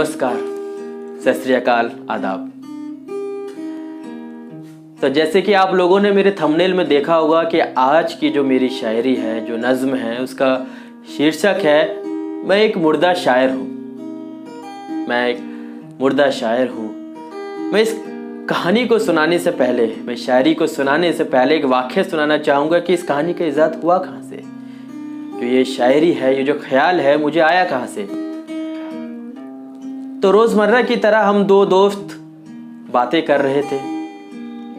नमस्कार, सत आदाब। तो जैसे कि आप लोगों ने मेरे थंबनेल में देखा होगा कि आज की जो मेरी शायरी है, जो नज्म है, उसका शीर्षक है, मैं एक मुर्दा शायर हूँ। मैं एक मुर्दा शायर हूँ। मैं इस कहानी को सुनाने से पहले, मैं शायरी को सुनाने से पहले एक वाक्य सुनाना चाहूँगा कि इस कहानी का इजाद हुआ कहाँ से? जो ये शायरी है, ये जो ख्याल है, मुझे आया कहाँ से? तो रोज़मर्रा की तरह हम दो दोस्त बातें कर रहे थे।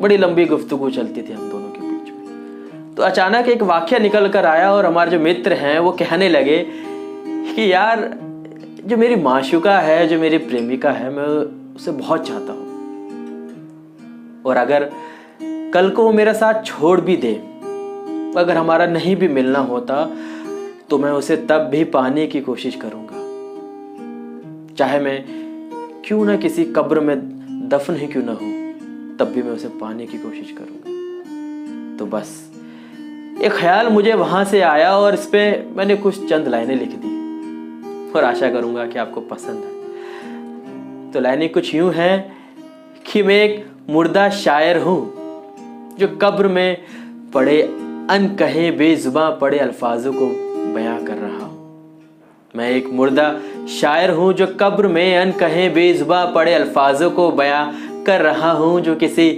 बड़ी लंबी गुफ्तगु चलती थी हम दोनों के बीच में। तो अचानक एक वाक्य निकल कर आया और हमारे जो मित्र हैं, वो कहने लगे कि, यार, जो मेरी माशुका है, जो मेरी प्रेमिका है, मैं उसे बहुत चाहता हूँ। और अगर कल को वो मेरा साथ छोड़ भी दे, अगर हमारा नहीं भी मिलना होता तो मैं उसे तब भी पाने की कोशिश करूँगा। चाहे मैं क्यों ना किसी कब्र में दफन ही क्यों ना हो, तब भी मैं उसे पाने की कोशिश करूँगा। तो बस एक ख्याल मुझे वहाँ से आया और इस पर मैंने कुछ चंद लाइनें लिख दी और आशा करूँगा कि आपको पसंद है। तो लाइनें कुछ यूँ हैं कि मैं एक मुर्दा शायर हूँ, जो कब्र में पड़े अन कहे बेजुबा पड़े अल्फाजों को बयां कर रहा हूँ। मैं एक मुर्दा शायर हूँ जो कब्र में अन कहे बेजुबा पड़े अल्फाजों को बयां कर रहा हूँ, जो किसी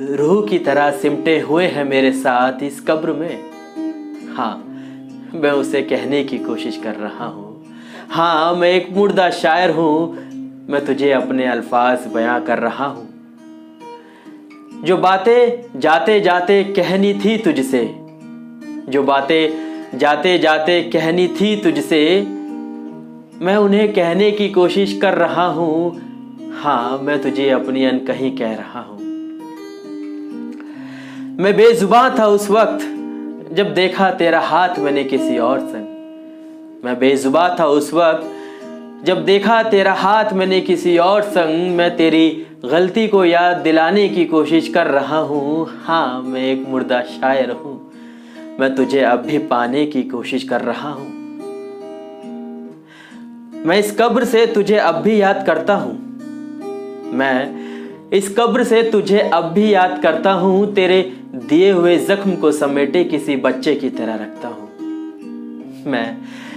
रूह की तरह सिमटे हुए हैं मेरे साथ इस कब्र में। हाँ मैं उसे कहने की कोशिश कर रहा हूँ। हाँ मैं एक मुर्दा शायर हूँ, मैं तुझे अपने अल्फाज बयां कर रहा हूँ। जो बातें जाते जाते कहनी थी तुझसे, जो बातें जाते जाते कहनी थी तुझसे मैं उन्हें कहने की कोशिश कर रहा हूँ। हाँ मैं तुझे अपनी अनकही कह रहा हूँ। मैं बेजुबान था उस वक्त, जब देखा तेरा हाथ मैंने किसी और संग मैं बेजुबा था उस वक्त, जब देखा तेरा हाथ मैंने किसी और संग। मैं तेरी गलती को याद दिलाने की कोशिश कर रहा हूँ। हाँ मैं एक मुर्दा शायर हूँ। मैं तुझे अब भी पाने की कोशिश कर रहा हूँ। मैं इस कब्र से तुझे अब भी याद करता हूँ। मैं इस कब्र से तुझे अब भी याद करता हूँ। तेरे दिए हुए जख्म को समेटे किसी बच्चे की तरह रखता हूँ। मैं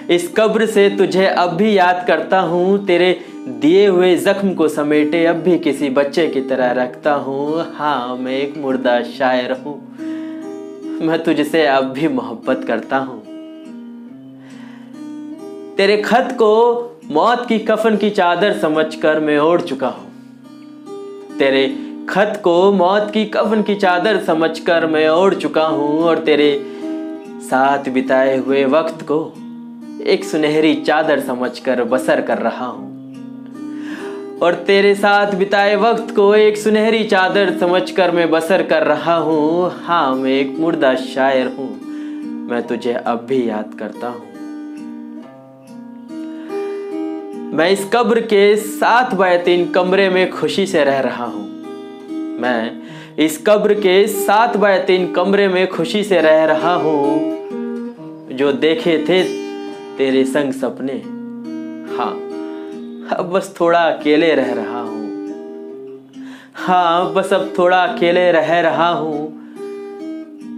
इस कब्र से तुझे अब भी याद करता हूँ। तेरे दिए हुए जख्म को समेटे अब भी किसी बच्चे की तरह रखता हूँ। हाँ मैं एक मुर्दा शायर हूँ। मैं तुझसे अब भी मोहब्बत करता हूँ। तेरे खत को मौत की कफन की चादर समझकर मैं ओढ़ चुका हूँ। तेरे खत को मौत की कफन की चादर समझकर मैं ओढ़ चुका हूँ और तेरे साथ बिताए हुए वक्त को एक सुनहरी चादर समझकर बसर कर रहा हूँ। और तेरे साथ बिताए वक्त को एक सुनहरी चादर समझकर मैं बसर कर रहा हूँ। हाँ मैं एक मुर्दा शायर हूँ। मैं तुझे अब भी याद करता हूँ। मैं इस कब्र के सात बाय तीन कमरे में खुशी से रह रहा हूँ। मैं इस कब्र के सात बाय तीन कमरे में खुशी से रह रहा हूँ, जो देखे थे तेरे संग सपने। हाँ अब बस थोड़ा अकेले रह रहा हूँ। हाँ बस अब थोड़ा अकेले रह रहा हूँ।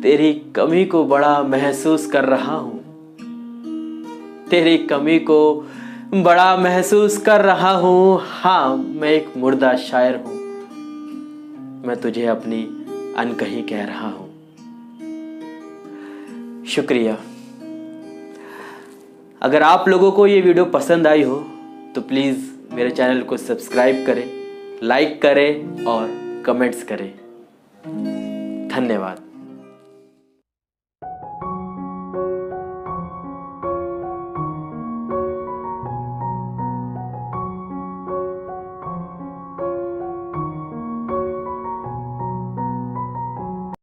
तेरी कमी को बड़ा महसूस कर रहा हूँ। तेरी कमी को बड़ा महसूस कर रहा हूँ। हाँ मैं एक मुर्दा शायर हूँ। मैं तुझे अपनी अनकही कह रहा हूँ। शुक्रिया। अगर आप लोगों को ये वीडियो पसंद आई हो तो प्लीज़ मेरे चैनल को सब्सक्राइब करें, लाइक करें और कमेंट्स करें। धन्यवाद।